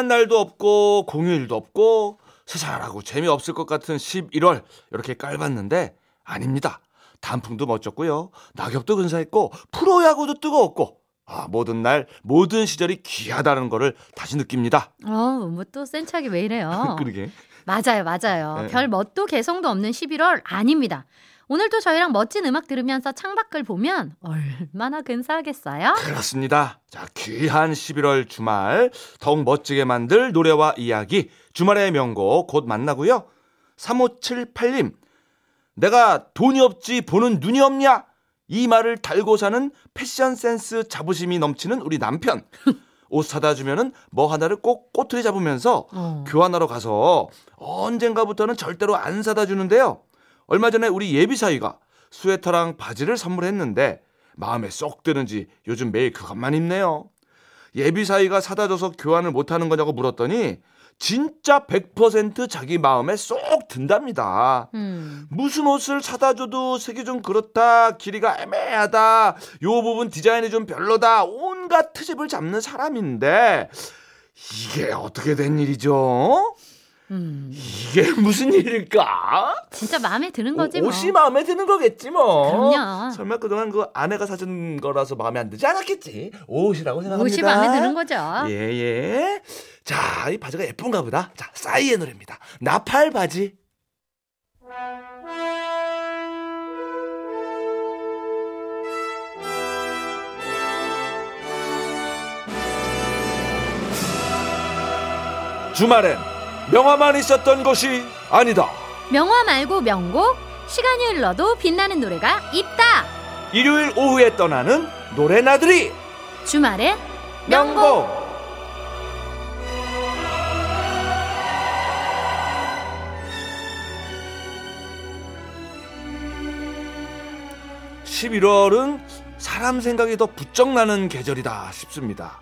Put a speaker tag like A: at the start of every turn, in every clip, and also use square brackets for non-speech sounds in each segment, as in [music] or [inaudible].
A: 특별한 날도 없고 공휴일도 없고 스산하고 재미없을 것 같은 11월 이렇게 깔봤는데 아닙니다. 단풍도 멋졌고요. 낙엽도 근사했고 프로야구도 뜨거웠고 아, 모든 날 모든 시절이 귀하다는 거를 다시 느낍니다.
B: 어, 뭐 또센 척이 왜 이래요? [laughs]
A: 그러게.
B: 맞아요, 맞아요.
A: 네.
B: 별 멋도 개성도 없는 11월 아닙니다. 오늘도 저희랑 멋진 음악 들으면서 창밖을 보면 얼마나 근사하겠어요?
A: 그렇습니다. 자, 귀한 11월 주말 더욱 멋지게 만들 노래와 이야기 주말의 명곡 곧 만나고요. 3578님 내가 돈이 없지 보는 눈이 없냐? 이 말을 달고 사는 패션 센스 자부심이 넘치는 우리 남편. 옷 사다 주면은 뭐 하나를 꼭 꼬투리 잡으면서
B: 어.
A: 교환하러 가서 언젠가부터는 절대로 안 사다 주는데요. 얼마 전에 우리 예비 사위가 스웨터랑 바지를 선물했는데 마음에 쏙 드는지 요즘 매일 그것만 입네요. 예비 사위가 사다 줘서 교환을 못 하는 거냐고 물었더니 진짜 100% 자기 마음에 쏙 든답니다.
B: 음.
A: 무슨 옷을 사다 줘도 색이 좀 그렇다, 길이가 애매하다, 요 부분 디자인이 좀 별로다, 온갖 트집을 잡는 사람인데 이게 어떻게 된 일이죠?
B: 음.
A: 이게 [laughs] 무슨 일일까?
B: 진짜 마음에 드는 거지 뭐.
A: 옷이 마음에 드는 거겠지 뭐.
B: 그럼요.
A: 설마 그동안 그 아내가 사준 거라서 마음에 안 들지 않았겠지. 옷이라고 생각합니다.
B: 옷이 마음에 드는 거죠.
A: 예, 예. 자, 이 바지가 예쁜가 보다. 자, 싸이의 노래입니다. 나팔 바지. 주말엔 명화만 있었던 것이 아니다.
B: 명화 말고 명곡 시간이 흘러도 빛나는 노래가 있다.
A: 일요일 오후에 떠나는 노래나들이
B: 주말에 명곡.
A: 명곡. 11월은 사람 생각이 더 부쩍 나는 계절이다 싶습니다.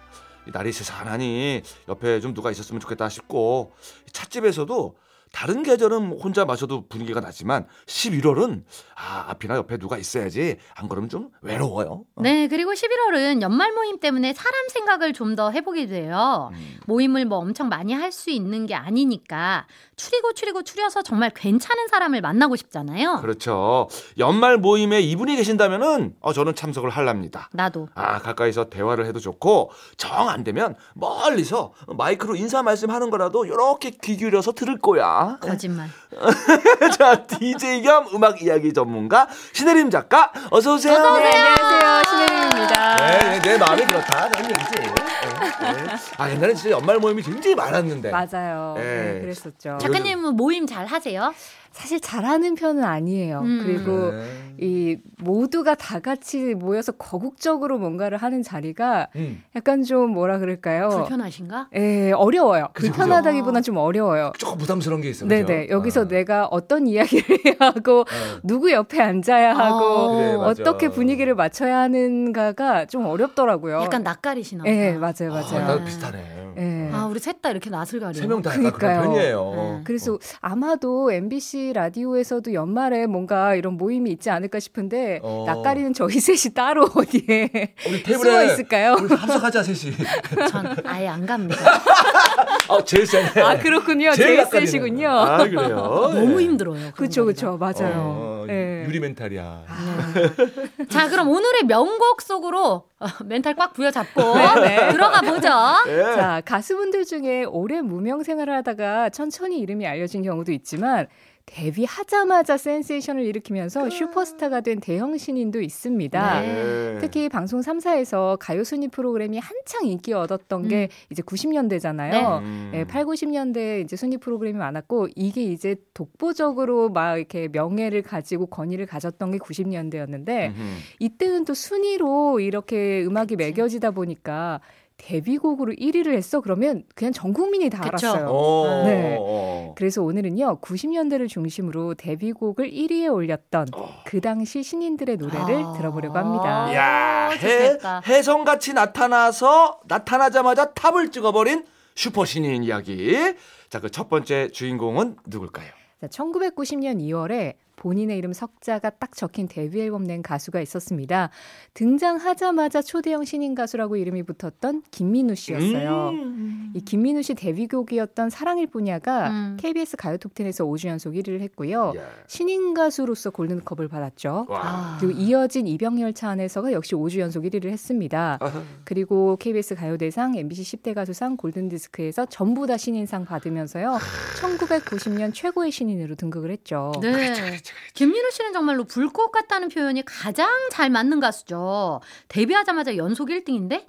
A: 이 날이 세산하니 옆에 좀 누가 있었으면 좋겠다 싶고 찻집에서도 다른 계절은 혼자 마셔도 분위기가 나지만 11월은 아 앞이나 옆에 누가 있어야지 안 그러면 좀 외로워요. 어.
B: 네, 그리고 11월은 연말 모임 때문에 사람 생각을 좀 더 해보게 돼요.
A: 음.
B: 모임을 뭐 엄청 많이 할 수 있는 게 아니니까 추리고 추리고 추려서 정말 괜찮은 사람을 만나고 싶잖아요.
A: 그렇죠. 연말 모임에 이분이 계신다면은 어, 저는 참석을 할랍니다.
B: 나도.
A: 아 가까이서 대화를 해도 좋고 정 안 되면 멀리서 마이크로 인사 말씀하는 거라도 이렇게 귀 기울여서 들을 거야.
B: 거짓말. [laughs]
A: 자 DJ 겸 음악 이야기 전문가 신혜림 작가 어서 오세요.
B: 어서 오세요.
C: 네, 안녕하세요. 신혜림입니다.
A: 네, 내 마음이 그렇다. 그런 얘기지. 네, 네. 아 옛날에 진짜 연말 모임이 굉장히 많았는데.
C: 맞아요.
A: 네.
C: 네, 그랬었죠.
B: 작가님은 모임 잘 하세요?
C: 사실 잘하는 편은 아니에요.
B: 음.
C: 그리고
A: 네.
C: 이 모두가 다 같이 모여서 거국적으로 뭔가를 하는 자리가
A: 음.
C: 약간 좀 뭐라 그럴까요?
B: 불편하신가?
C: 예, 어려워요.
A: 그죠.
C: 불편하다기보단 좀 어려워요.
A: 조금 부담스러운 게 있어.
C: 네네. 여기서
A: 어.
C: 내가 어떤 이야기를 해야 하고,
A: 어.
C: 누구 옆에 앉아야 하고,
B: 어.
A: 그래.
C: 어떻게 분위기를 맞춰야 하는가가 좀 어렵더라고요.
B: 약간 낯가리시나 보다.
C: 예, 맞아요,
A: 아,
C: 맞아요.
A: 나도 비슷하네.
C: 예.
B: 아, 우리 셋 다 이렇게 낯을 가려.
A: 세명 다
C: 그러니까요.
A: 편이에요.
B: 네.
C: 그래서 아마도 MBC 라디오에서도 연말에 뭔가 이런 모임이 있지 않을까 싶은데
A: 어.
C: 낯가리는 저희 [laughs] 셋이 따로 어디에
A: 우리
C: 숨어
A: 테이블에
C: 있을까요?
A: 우리 합석하자 셋이.
B: 전 아예 안 갑니다.
A: 아 제일 세네.
C: 아 그렇군요.
A: 제일
C: 제일. 세시군요.
A: 아 그래요.
B: 너무
A: 네.
B: 힘들어요.
C: 그렇죠, 그렇죠, 맞아요.
A: 어,
C: 예.
A: 유리 멘탈이야.
B: 네. 자, 그럼 오늘의 명곡 속으로 어, 멘탈 꽉 부여잡고
C: 네.
B: 들어가 보죠.
A: 예.
C: 자 가수분들 중에 오래 무명 생활을 하다가 천천히 이름이 알려진 경우도 있지만 데뷔하자마자 센세이션을 일으키면서 슈퍼스타가 된 대형 신인도 있습니다.
B: 네.
C: 특히 방송 3사에서 가요 순위 프로그램이 한창 인기 얻었던 게 이제 90년대잖아요.
A: 음.
C: 예, 8, 90년대에 이제 순위 프로그램이 많았고 이게 이제 독보적으로 막 이렇게 명예를 가지고 권위를 가졌던 게 90년대였는데
A: 음흠.
C: 이때는 또 순위로 이렇게 음악이
B: 그치.
C: 매겨지다 보니까 데뷔곡으로 1위를 했어 그러면 그냥 전 국민이 다
B: 그쵸.
C: 알았어요.
A: 어,
C: 네.
A: 어.
C: 그래서 오늘은요 90년대를 중심으로 데뷔곡을 1위에 올렸던 그 당시 신인들의 노래를
B: 아.
C: 들어보려고 합니다.
A: 야,
B: 어,
A: 해. 해성같이 나타나서 나타나자마자 탑을 찍어버린 슈퍼 신인 이야기. 자, 그 첫 번째 주인공은 누굴까요?
C: 자, 1990년 2월에 본인의 이름 석자가 딱 적힌 데뷔 앨범 낸 가수가 있었습니다. 등장하자마자 초대형 신인 가수라고 이름이 붙었던 김민우 씨였어요.
A: 음.
C: 이 김민우 씨 데뷔곡이었던 사랑일 뿐이야가
B: 음.
C: KBS 가요 톱 10에서 5주 연속 1위를 했고요.
A: 야.
C: 신인 가수로서 골든컵을 받았죠.
A: 와.
B: 아.
C: 그리고 이어진 이병열 차 안에서가 역시 5주 연속 1위를 했습니다.
A: 아하.
C: 그리고 KBS 가요대상, MBC 10대 가수상, 골든디스크에서 전부 다 신인상 받으면서요. 1990년 최고의 신인으로 등극을 했죠.
B: 네. 김민우 씨는 정말로 불꽃 같다는 표현이 가장 잘 맞는 가수죠. 데뷔하자마자 연속 1등인데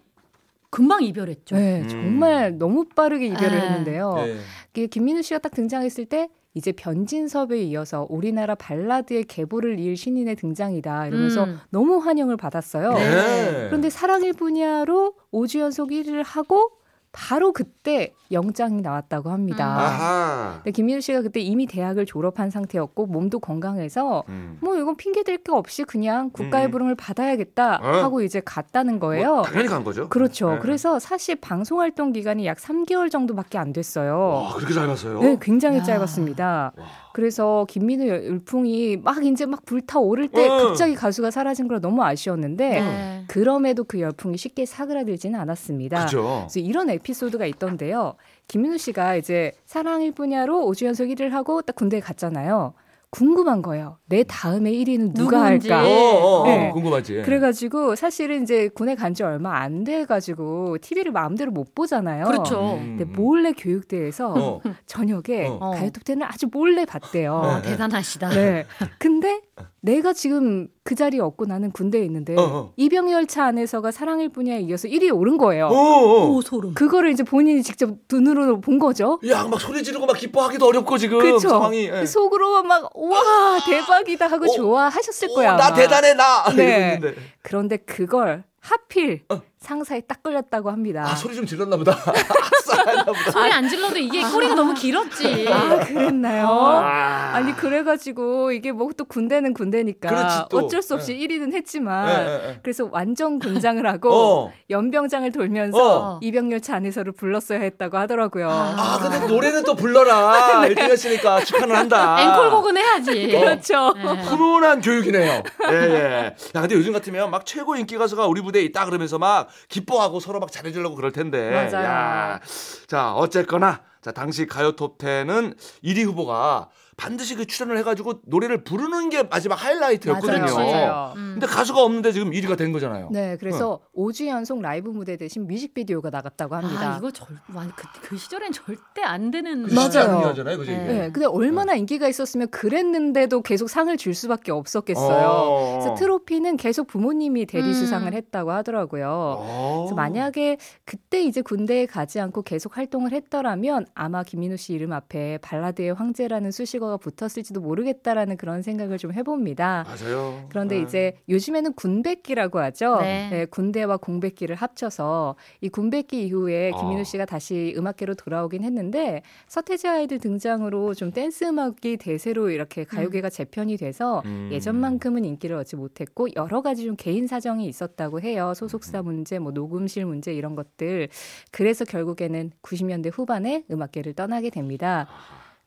B: 금방 이별했죠.
C: 네,
A: 음.
C: 정말 너무 빠르게 이별을
B: 네.
C: 했는데요.
A: 네.
C: 그 김민우 씨가 딱 등장했을 때 이제 변진섭에 이어서 우리나라 발라드의 계보를 이을 신인의 등장이다 이러면서
B: 음.
C: 너무 환영을 받았어요.
A: 네.
C: 그런데 사랑일 분야로 5주 연속 1위를 하고 바로 그때 영장이 나왔다고 합니다.
B: 음.
A: 아하.
C: 근데 김민우 씨가 그때 이미 대학을 졸업한 상태였고 몸도 건강해서
A: 음.
C: 뭐 이건 핑계 댈 게 없이 그냥 국가의
A: 음.
C: 부름을 받아야겠다
A: 어.
C: 하고 이제 갔다는 거예요.
A: 뭐 당연히 간 거죠.
C: 그렇죠.
A: 네.
C: 그래서 사실 방송 활동 기간이 약 3개월 정도밖에 안 됐어요.
A: 와, 그렇게 짧았어요?
C: 네, 굉장히
B: 야.
C: 짧았습니다.
A: 와.
C: 그래서 김민우 열풍이 막 이제 막 불타오를 때
A: 어.
C: 갑자기 가수가 사라진 거라 너무 아쉬웠는데
B: 네.
C: 그럼에도 그 열풍이 쉽게 사그라들지는 않았습니다.
A: 그죠.
C: 그래서 이런 에피소드가 있던데요. 김민우 씨가 이제 사랑일 분야로 5주 연속 1위를 하고 딱 군대에 갔잖아요. 궁금한 거예요. 내 다음에 1위는 누가
B: 누군지.
C: 할까?
A: 어, 어, 어,
C: 네.
A: 궁금하지.
C: 그래가지고 사실은 이제 군에 간 지 얼마 안 돼가지고 TV를 마음대로 못 보잖아요.
B: 그렇죠.
A: 음.
C: 근데 몰래 교육대에서
A: 어.
C: 저녁에
A: 어.
C: 가요톱텐을 아주 몰래 봤대요.
B: 어, 대단하시다.
C: 네. 근데 내가 지금 그 자리에 없고 나는 군대에 있는데
A: 어, 어.
C: 이병 열차 안에서가 사랑일 뿐이야에 이어서 1위에 오른 거예요.
A: 어, 어.
B: 오 소름.
C: 그거를 이제 본인이 직접 눈으로 본 거죠.
A: 야, 막 소리 지르고 막 기뻐하기도 어렵고 지금
C: 그렇죠.
A: 상황이. 예.
C: 속으로 막 와 대박이다 하고
A: 어,
C: 좋아하셨을
A: 오,
C: 거야.
A: 나
C: 아마.
A: 대단해 나.
C: 네. 그런데 그걸 하필
A: 어.
C: 상사에 딱 걸렸다고 합니다.
A: 아 소리 좀 질렀나 보다. [laughs] 아싸 보다.
B: 소리 안 질러도 이게 꼬리가 너무 길었지.
C: 아, 그랬나요?
A: 아.
C: 아니 그래가지고 이게 뭐 또 군대는 군대니까
A: 그렇지, 또.
C: 어쩔 수 없이 1위는 했지만
A: 예, 예, 예.
C: 그래서 완전 군장을 하고 [laughs]
A: 어.
C: 연병장을 돌면서
B: 어.
C: 이병열차 안에서를 불렀어야 했다고 하더라고요.
A: 아 근데 노래는 또 불러라. [laughs] 1등 했으니까 축하는 한다.
B: 네. 앵콜곡은 해야지.
C: 그렇죠.
B: 네.
A: 훈훈한 교육이네요. 예, 예. 야, 근데 요즘 같으면 막 최고 인기 가수가 우리 무대에 있다 그러면서 막 기뻐하고 서로 막 잘해주려고 그럴 텐데.
C: 맞아요.
A: 야. 자, 어쨌거나. 자, 당시 가요 톱10은 1위 후보가 반드시 그 출연을 해가지고 노래를 부르는 게 마지막 하이라이트였거든요.
C: 맞아요. 맞아요.
B: 음.
A: 근데 가수가 없는데 지금 1위가 된 거잖아요.
C: 네, 그래서 5주 연속 라이브 무대 대신 뮤직비디오가 나갔다고 합니다.
B: 아 이거 절, 와, 그, 그 시절엔 절대 안 되는.
A: 그
C: 맞아요.
A: 여자잖아요, 그지?
B: 네.
C: 네, 근데 얼마나 인기가 있었으면 그랬는데도 계속 상을 줄 수밖에 없었겠어요.
A: 어.
C: 그래서 트로피는 계속 부모님이 대리
B: 음.
C: 수상을 했다고 하더라고요.
A: 어.
C: 그래서 만약에 그때 이제 군대에 가지 않고 계속 활동을 했더라면 아마 김민우 씨 이름 앞에 발라드의 황제라는 수식어 가 붙었을지도 모르겠다라는 그런 생각을 좀 해봅니다.
A: 맞아요.
C: 그런데
A: 네.
C: 이제 요즘에는 군백기라고 하죠.
B: 네.
C: 군대와 공백기를 합쳐서 이 군백기 이후에
A: 어.
C: 김민우 씨가 다시 음악계로 돌아오긴 했는데 서태지 아이들 등장으로 좀 댄스 음악이 대세로 이렇게 가요계가 재편이 돼서
A: 음.
C: 예전만큼은 인기를 얻지 못했고 여러 가지 좀 개인 사정이 있었다고 해요.
A: 음.
C: 소속사 문제, 뭐 녹음실 문제 이런 것들. 그래서 결국에는 90년대 후반에 음악계를 떠나게 됩니다.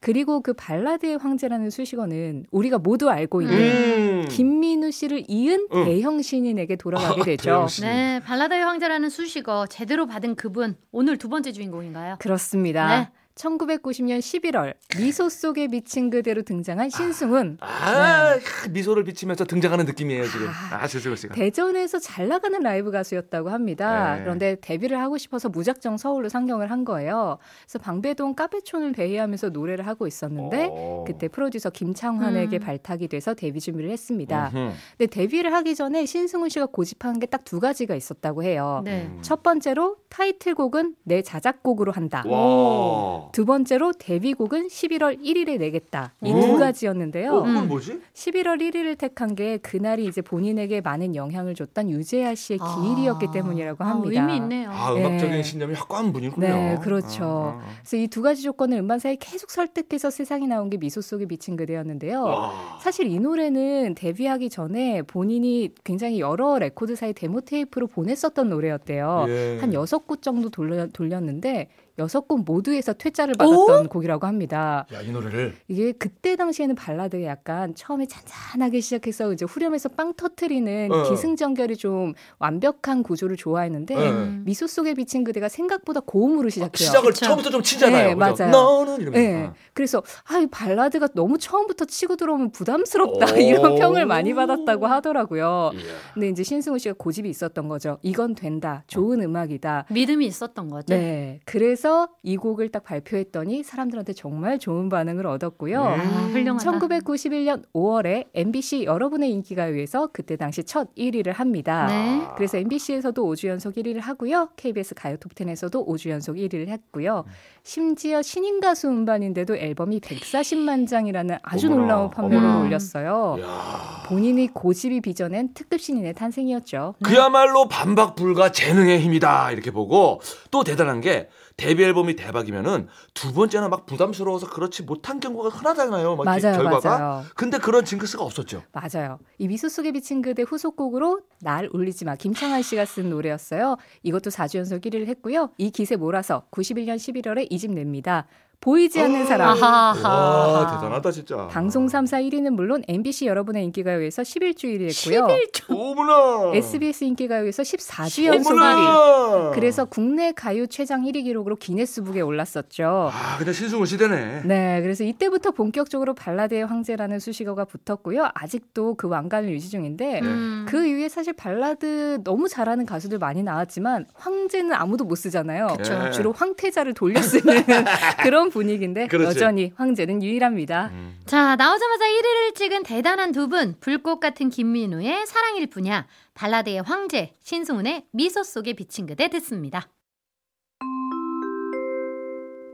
C: 그리고 그 발라드의 황제라는 수식어는 우리가 모두 알고 있는
A: 음.
C: 김민우 씨를 이은
A: 응.
C: 대형 신인에게 돌아가게
A: 아,
C: 되죠.
A: 신인.
B: 네, 발라드의 황제라는 수식어 제대로 받은 그분 오늘 두 번째 주인공인가요?
C: 그렇습니다.
B: 네.
C: 1990년 11월 미소 속에 미친 그대로 등장한 신승훈.
A: 아, 미소를 비치면서 등장하는 느낌이에요 지금. 아, 최수호 씨가.
C: 대전에서 잘 나가는 라이브 가수였다고 합니다.
A: 네.
C: 그런데 데뷔를 하고 싶어서 무작정 서울로 상경을 한 거예요. 그래서 방배동 카페촌을 배회하면서 노래를 하고 있었는데
A: 어.
C: 그때 프로듀서 김창환에게
B: 음.
C: 발탁이 돼서 데뷔 준비를 했습니다.
A: 음흠.
C: 근데 데뷔를 하기 전에 신승훈 씨가 고집한 게 딱 두 가지가 있었다고 해요.
B: 네.
A: 음.
C: 첫 번째로 타이틀곡은 내 자작곡으로 한다.
A: 와.
C: 두 번째로 데뷔곡은 11월 1일에 내겠다. 이
A: 오.
C: 두 가지였는데요.
A: 어, 그건
B: 음.
A: 뭐지?
C: 11월 1일을 택한 게 그날이 이제 본인에게 많은 영향을 줬던 유재하 씨의 기일이었기 때문이라고
B: 아,
C: 합니다.
B: 의미 있네요.
A: 아,
C: 네.
A: 음악적인 신념이 확고한 분이군요.
C: 네, 그렇죠.
A: 아, 아,
C: 그래서 이 두 가지 조건을 음반사에 계속 설득해서 세상에 나온 게 미소 속에 비친 그대였는데요.
A: 아. 와.
C: 사실 이 노래는 데뷔하기 전에 본인이 굉장히 여러 레코드사의 데모 테이프로 보냈었던 노래였대요.
A: 예.
C: 한 여섯 곳 정도 돌려, 돌렸는데 여섯 곡 모두에서 퇴짜를 받았던 곡이라고 합니다.
A: 야, 이 노래를.
C: 이게 그때 당시에는 발라드가 약간 처음에 잔잔하게 시작해서 이제 후렴에서 빵 터트리는
A: 어.
C: 기승전결이 좀 완벽한 구조를 좋아했는데
A: 네.
B: 음.
C: 미소 속에 비친 그대가 생각보다 고음으로 시작해요.
A: 시작을
B: 그쵸.
A: 처음부터 좀 치잖아요.
C: 네,
A: 그죠?
C: 맞아요.
A: 너는 이러면서.
C: 네. 그래서 아, 이 발라드가 너무 처음부터 치고 들어오면 부담스럽다
A: 오.
C: 이런 평을 많이 받았다고 하더라고요.
A: 이야.
C: 근데 이제 신승우 씨가 고집이 있었던 거죠. 이건 된다. 좋은 음악이다.
B: 믿음이 있었던 거죠.
C: 네. 그래서 이 곡을 딱 발표했더니 사람들한테 정말 좋은 반응을 얻었고요.
A: 음.
B: 아, 훌륭하다.
C: 1991년 5월에 MBC 여러분의 인기가요에서 그때 당시 첫 1위를 합니다.
B: 네.
C: 그래서 MBC에서도 5주 연속 1위를 하고요. KBS 가요 톱10에서도 5주 연속 1위를 했고요. 심지어 신인 가수 음반인데도 앨범이 140만 장이라는 아주
A: 어머나,
C: 놀라운 판매를
B: 어머나.
C: 올렸어요.
A: 야.
C: 본인이 고집이 빚어낸 특급 신인의 탄생이었죠.
A: 그야말로 반박 불가 재능의 힘이다 이렇게 보고 또 대단한 게 데뷔 앨범이 대박이면은 두 번째는 막 부담스러워서 그렇지 못한 경우가 흔하잖아요. 막
C: 맞아요,
A: 결과가.
C: 맞아요.
A: 근데 그런 징크스가 없었죠.
C: 맞아요. 이 미소 속에 비친 그대 후속곡으로 날 울리지 마 김창완 씨가 쓴 노래였어요. 이것도 4주 연속 1위를 했고요. 이 기세 몰아서 91년 11월에 이집 냅니다. 보이지 않는 사람.
B: 아하하.
A: 와 대단하다 진짜.
C: 방송 3사 1위는 물론 MBC 여러분의 인기가요에서 11주 1위 했고요.
B: 11조.
A: 어머나.
C: SBS 인기가요에서 14주 연속 1위.
A: 어머나.
C: 그래서 국내 가요 최장 1위 기록으로 기네스북에 올랐었죠.
A: 아 그냥 신승우 시대네.
C: 네, 그래서 이때부터 본격적으로 발라드의 황제라는 수식어가 붙었고요. 아직도 그 왕관을 유지 중인데
B: 음.
C: 그 이후에 사실 발라드 너무 잘하는 가수들 많이 나왔지만 황제는 아무도 못 쓰잖아요.
A: 그쵸.
C: 주로 황태자를 돌려 쓰는 [laughs] 그런 분위기인데
A: 그렇지.
C: 여전히 황제는 유일합니다.
A: 음.
B: 자, 나오자마자 1위를 찍은 대단한 두 분. 불꽃 같은 김민우의 사랑일 뿐이야. 발라드의 황제, 신승훈의 미소 속에 비친 그대 듣습니다.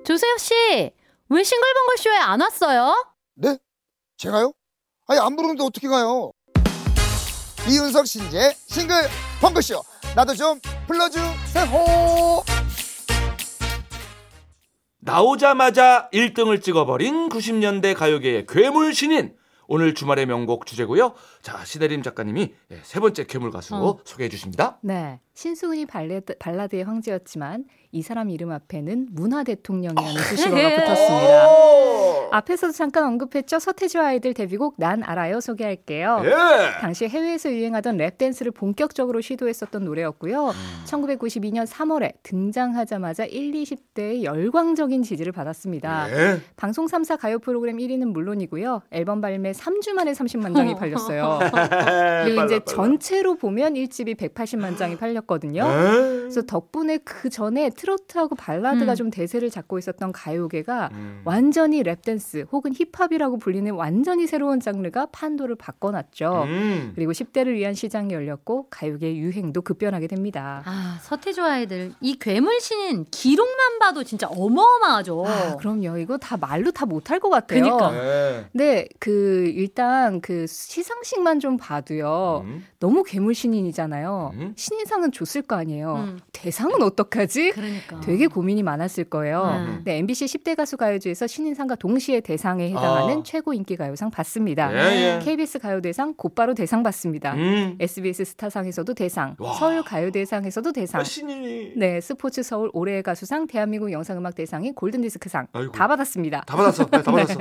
B: 조세혁 씨, 왜 싱글벙글 쇼에 안 왔어요?
D: 네? 제가요? 아니 안 부르는데 어떻게 가요? 이윤석 신재 싱글 펑크쇼 나도 좀 불러주세요
A: 나오자마자 1등을 찍어버린 90년대 가요계의 괴물 신인. 오늘 주말의 명곡 주제고요. 자, 시대림 작가님이 예, 세 번째 괴물 가수
B: 어.
A: 소개해 주십니다.
C: 네, 신승훈이 발레드, 발라드의 황제였지만 이 사람 이름 앞에는 문화 대통령이라는 수식어가
B: 그래.
C: 붙었습니다.
A: 오!
C: 앞에서도 잠깐 언급했죠. 서태지와 아이들 데뷔곡 난 알아요 소개할게요.
A: 예.
C: 당시 해외에서 유행하던 랩 댄스를 본격적으로 시도했었던 노래였고요.
A: 음.
C: 1992년 3월에 등장하자마자 1, 20대의 열광적인 지지를 받았습니다.
A: 예.
C: 방송 3사 가요 프로그램 1위는 물론이고요. 앨범 발매 3주 만에 30만 장이 [laughs] 팔렸어요. 그리고
A: 빨라,
C: 이제
A: 빨라.
C: 전체로 보면 1집이 180만 장이 팔렸거든요.
A: 예.
C: 그래서 덕분에 그 전에 트로트하고 발라드가
B: 음.
C: 좀 대세를 잡고 있었던 가요계가
A: 음.
C: 완전히 랩 댄스 혹은 힙합이라고 불리는 완전히 새로운 장르가 판도를 바꿔놨죠.
A: 음.
C: 그리고 10대를 위한 시장이 열렸고 가요계의 유행도 급변하게 됩니다.
B: 아, 서태지와 아이들. 이 괴물 신인 기록만 봐도 진짜 어마어마하죠.
C: 아, 그럼요. 이거 다 말로 다 못할 것 같아요.
B: 그니까.
A: 예.
C: 네, 그 일단 그 시상식만 좀 봐도요.
A: 음.
C: 너무 괴물 신인이잖아요.
A: 음.
C: 신인상은 줬을 거 아니에요.
B: 음.
C: 대상은 어떡하지?
B: 그러니까.
C: 되게 고민이 많았을 거예요.
B: 음.
C: 네, MBC 10대 가수 가요제에서 신인상과 동시에 대상에 해당하는
A: 아.
C: 최고 인기 가요상 받습니다.
A: 예, 예.
C: KBS 가요대상 곧바로 대상 받습니다.
A: 음.
C: SBS 스타상에서도 대상,
A: 와.
C: 서울 가요대상에서도 대상.
A: 아, 신인이
C: 네, 스포츠 서울 올해의 가수상, 대한민국 영상음악 대상이 골든디스크상
A: 아이고.
C: 다 받았습니다.
A: 다 받았어. 네, 다 [laughs] 받았어.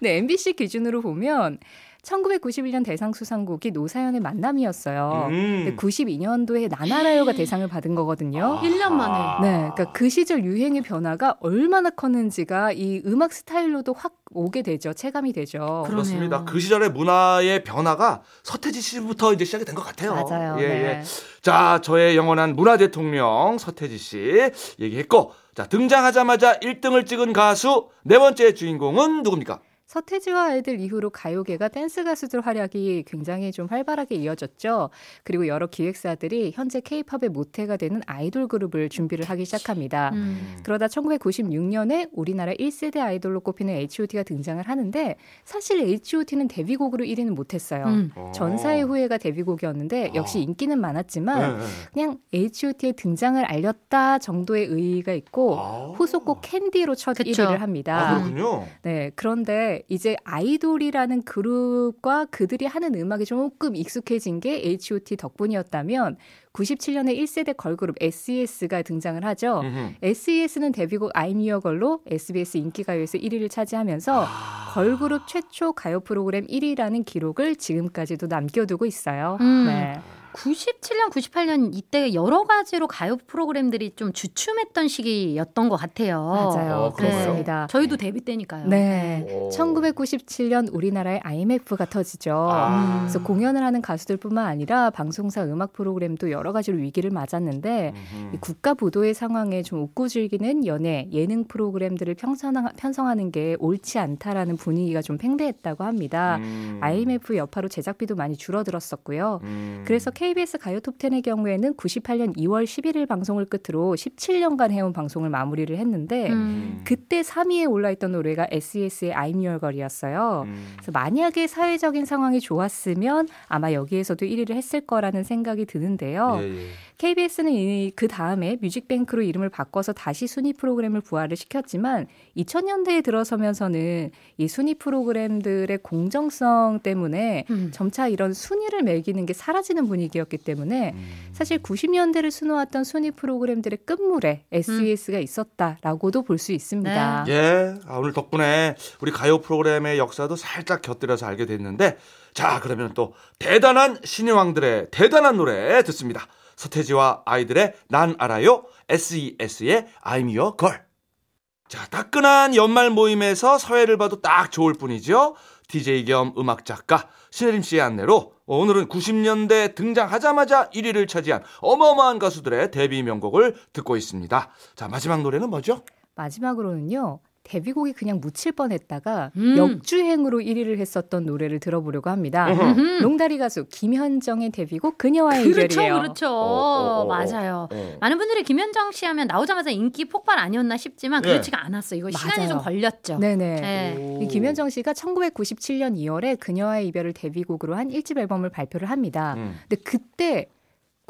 C: 네, MBC 기준으로 보면 1991년 대상 수상곡이 노사연의 만남이었어요.
A: 음.
C: 근데 92년도에 나나라요가 대상을 받은 거거든요.
A: 아.
B: 1년 만에.
C: 네, 그러니까 그 시절 유행의 변화가 얼마나 컸는지가 이 음악 스타일로도 확 오게 되죠. 체감이 되죠.
A: 그렇습니다.
B: 그
A: 시절의 문화의 변화가 서태지 씨부터 이제 시작이 된 것 같아요.
C: 맞아요.
A: 예,
C: 네.
A: 예. 자, 저의 영원한 문화 대통령 서태지 씨 얘기했고, 자 등장하자마자 1등을 찍은 가수 네 번째 주인공은 누굽니까?
C: 서태지와 아이들 이후로 가요계가 댄스 가수들 활약이 굉장히 좀 활발하게 이어졌죠. 그리고 여러 기획사들이 현재 케이팝의 모태가 되는 아이돌 그룹을 준비를 하기 시작합니다.
B: 음.
C: 그러다 1996년에 우리나라 1세대 아이돌로 꼽히는 H.O.T.가 등장을 하는데 사실 H.O.T.는 데뷔곡으로 1위는 못했어요.
B: 음.
C: 전사의 후예가 데뷔곡이었는데 역시
A: 어.
C: 인기는 많았지만
A: 네, 네.
C: 그냥 H.O.T의 등장을 알렸다 정도의 의의가 있고
A: 아.
C: 후속곡 캔디로 첫
B: 그쵸.
C: 1위를 합니다.
A: 아, 그렇군요.
C: 네, 그런데 이제 아이돌이라는 그룹과 그들이 하는 음악에 조금 익숙해진 게 H.O.T 덕분이었다면 97년에 1세대 걸그룹 SES가 등장을 하죠.
A: 음흠.
C: SES는 데뷔곡 I'm Your Girl로 SBS 인기가요에서 1위를 차지하면서
A: 아.
C: 걸그룹 최초 가요 프로그램 1위라는 기록을 지금까지도 남겨두고 있어요.
B: 음.
C: 네.
B: 97년, 98년 이때 여러 가지로 가요 프로그램들이 좀 주춤했던 시기였던 것 같아요.
C: 맞아요.
A: 어, 그런가요?
C: 그렇습니다.
B: 저희도 데뷔 때니까요.
C: 네.
A: 오.
C: 1997년 우리나라에 IMF가 터지죠.
A: 아.
C: 그래서 공연을 하는 가수들뿐만 아니라 방송사 음악 프로그램도 여러 가지로 위기를 맞았는데 국가 부도의 상황에 좀 웃고 즐기는 연예, 예능 프로그램들을 편성하, 편성하는 게 옳지 않다라는 분위기가 좀 팽배했다고 합니다.
A: 음.
C: IMF 여파로 제작비도 많이 줄어들었었고요.
A: 음.
C: 그래서 KBS 가요 톱10의 경우에는 98년 2월 11일 방송을 끝으로 17년간 해온 방송을 마무리를 했는데
B: 음.
C: 그때 3위에 올라있던 노래가 SES의 I'm Your Girl이었어요.
A: 음.
C: 그래서 만약에 사회적인 상황이 좋았으면 아마 여기에서도 1위를 했을 거라는 생각이 드는데요.
A: 예, 예.
C: KBS는 그 다음에 뮤직뱅크로 이름을 바꿔서 다시 순위 프로그램을 부활을 시켰지만 2000년대에 들어서면서는 이 순위 프로그램들의 공정성 때문에
B: 음.
C: 점차 이런 순위를 매기는 게 사라지는 분위기 였기 때문에
A: 음.
C: 사실 90년대를 수놓았던 순위 프로그램들의 끝물에 SES가 있었다라고도 볼 수 있습니다.
A: 예, 아, 오늘 덕분에 우리 가요 프로그램의 역사도 살짝 곁들여서 알게 됐는데, 자, 그러면 또 대단한 신인왕들의 대단한 노래 듣습니다. 서태지와 아이들의 난 알아요, SES의 I'm Your Girl. 자, 따끈한 연말 모임에서 사회를 봐도 딱 좋을 뿐이죠. DJ 겸 음악 작가 신혜림 씨의 안내로 오늘은 90년대 등장하자마자 1위를 차지한 어마어마한 가수들의 데뷔 명곡을 듣고 있습니다. 자, 마지막 노래는 뭐죠?
C: 마지막으로는요. 데뷔곡이 그냥 묻힐 뻔했다가
B: 음.
C: 역주행으로 1위를 했었던 노래를 들어보려고 합니다.
A: 음흠.
C: 롱다리 가수 김현정의 데뷔곡 그녀와의
B: 그렇죠,
C: 이별이에요.
B: 그렇죠.
A: 어, 어, 어,
B: 맞아요.
A: 어.
B: 많은 분들이 김현정 씨 하면 나오자마자 인기 폭발 아니었나 싶지만
A: 네.
B: 그렇지가 않았어요. 이거 시간이
C: 맞아요.
B: 좀 걸렸죠.
C: 네네.
B: 네.
C: 이 김현정 씨가 1997년 2월에 그녀와의 이별을 데뷔곡으로 한 1집 앨범을 발표를 합니다.
A: 음.
C: 근데 그때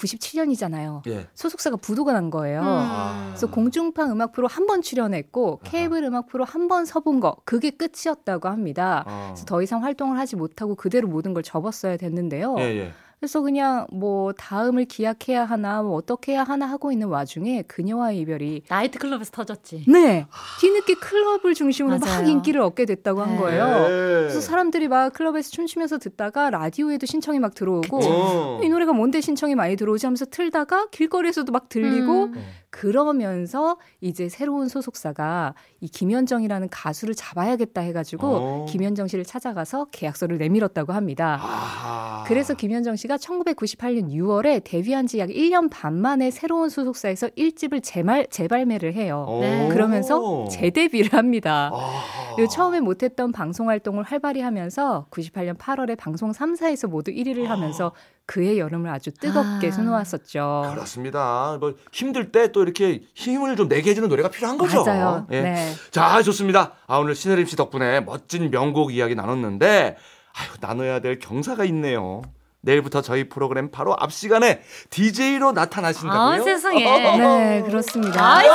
C: 97년이잖아요.
A: 예.
C: 소속사가 부도가 난 거예요.
A: 아.
C: 그래서 공중파 음악 프로 한 번 출연했고 케이블 음악 프로 한 번 서본 거 그게 끝이었다고 합니다.
A: 어.
C: 그래서 더 이상 활동을 하지 못하고 그대로 모든 걸 접었어야 됐는데요.
A: 예, 예.
C: 그래서 그냥 뭐 다음을 기약해야 하나 뭐 어떻게 해야 하나 하고 있는 와중에 그녀와의 이별이
B: 나이트클럽에서 터졌지.
C: 네 뒤늦게 클럽을 중심으로 막
B: 맞아요.
C: 인기를 얻게 됐다고 한
B: 네.
C: 거예요.
A: 예.
C: 그래서 사람들이 막 클럽에서 춤추면서 듣다가 라디오에도 신청이 막 들어오고
A: 어.
C: 이 노래가 뭔데 신청이 많이 들어오지 하면서 틀다가 길거리에서도 막 들리고
B: 음.
C: 그러면서 이제 새로운 소속사가 이 김현정이라는 가수를 잡아야겠다 해가지고
A: 어.
C: 김현정 씨를 찾아가서 계약서를 내밀었다고 합니다.
A: 아.
C: 그래서 김현정 씨가 1998년 6월에 데뷔한 지 약 1년 반 만에 새로운 소속사에서 1집을 재말, 재발매를 해요.
A: 어.
B: 네.
C: 그러면서 재데뷔를 합니다.
A: 아.
C: 처음에 못했던 방송 활동을 활발히 하면서 98년 8월에 방송 3사에서 모두 1위를 하면서 그의 여름을 아주 뜨겁게
B: 아.
C: 수놓았었죠.
A: 그렇습니다. 뭐 힘들 때 또 이렇게 힘을 좀 내게 해주는 노래가 필요한 거죠.
C: 맞아요.
A: 예.
C: 네.
A: 자, 좋습니다. 아, 오늘 신혜림 씨 덕분에 멋진 명곡 이야기 나눴는데, 아유, 나눠야 될 경사가 있네요. 내일부터 저희 프로그램 바로 앞 시간에 DJ로 나타나신다고요?
B: 아, 세상에.
C: 네, 그렇습니다.
B: 아이,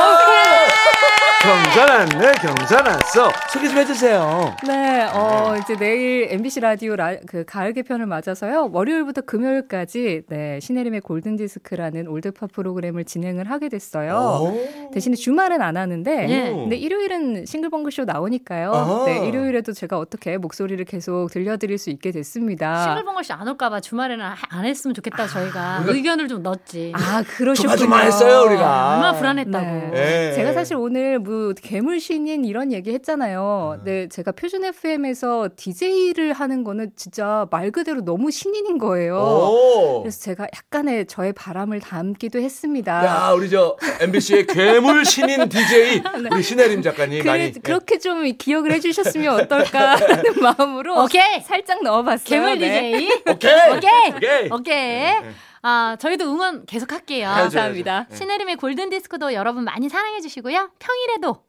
A: 경사났네, 경사났어. 소개 좀 해주세요.
C: 네, 어, 이제 내일 MBC 라디오 라, 그 가을 개편을 맞아서요. 월요일부터 금요일까지 네, 신혜림의 골든 디스크라는 올드팝 프로그램을 진행을 하게 됐어요.
A: 오.
C: 대신에 주말은 안 하는데
B: 예.
C: 근데 일요일은 싱글벙글쇼 나오니까요.
A: 아하.
C: 네, 일요일에도 제가 어떻게 목소리를 계속 들려드릴 수 있게 됐습니다.
B: 싱글벙글 씨안 올까봐 주말에는 하- 안 했으면 좋겠다 저희가 의견을 좀 넣었지.
C: 아, 그러셨군요.
A: 조마조마했어요, 우리가.
B: 얼마나 불안했다고.
C: 네.
A: 예.
C: 제가 사실 오늘 뭐 괴물 신인 이런 얘기 했잖아요. 네, 제가 표준 FM에서 DJ를 하는 거는 진짜 말 그대로 너무 신인인 거예요.
A: 오.
C: 그래서 제가 약간의 저의 바람을 담기도 했습니다.
A: 야, 우리 저 MBC의 괴물 신인 DJ [laughs] 우리 신혜림 작가님
C: 그래,
A: 많이
C: 그렇게 좀 기억을 해주셨으면 어떨까 하는 [laughs] 마음으로
B: 오케이.
C: 살짝 넣어봤어요.
B: 괴물
C: 네.
B: DJ.
A: 오케이.
B: 오케이.
A: 오케이.
B: 오케이.
A: 네.
B: 아, 저희도 응원 계속 할게요.
A: 해야죠,
C: 감사합니다.
A: 해야죠. 네.
B: 신혜림의 골든 디스크도 여러분 많이 사랑해 주시고요. 평일에도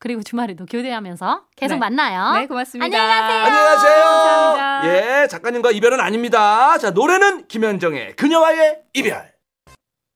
B: 그리고 주말에도 교대하면서 계속
C: 네.
B: 만나요.
C: 네, 고맙습니다.
B: 안녕히 가세요.
A: 안녕하세요.
C: 감사합니다.
A: 예, 작가님과 이별은 아닙니다. 자, 노래는 김현정의 그녀와의 이별.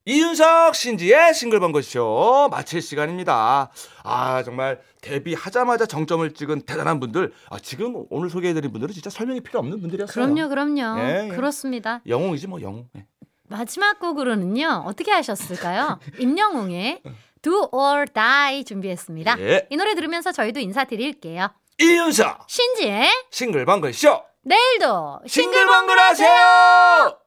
A: 이윤석 신지의 싱글벙글쇼 마칠 시간입니다. 아 정말 데뷔하자마자 정점을 찍은 대단한 분들 아, 지금 오늘 소개해드린 분들은 진짜 설명이 필요 없는 분들이었어요.
B: 그럼요, 그럼요.
A: 예, 예.
B: 그렇습니다.
A: 영웅이지 뭐 영웅. 예.
B: 마지막 곡으로는요. 어떻게 하셨을까요? 임영웅의 Do or Die 준비했습니다.
A: 예.
B: 이 노래 들으면서 저희도 인사드릴게요.
A: 이윤석
B: 신지의
A: 싱글벙글 쇼
B: 내일도
A: 싱글벙글 하세요.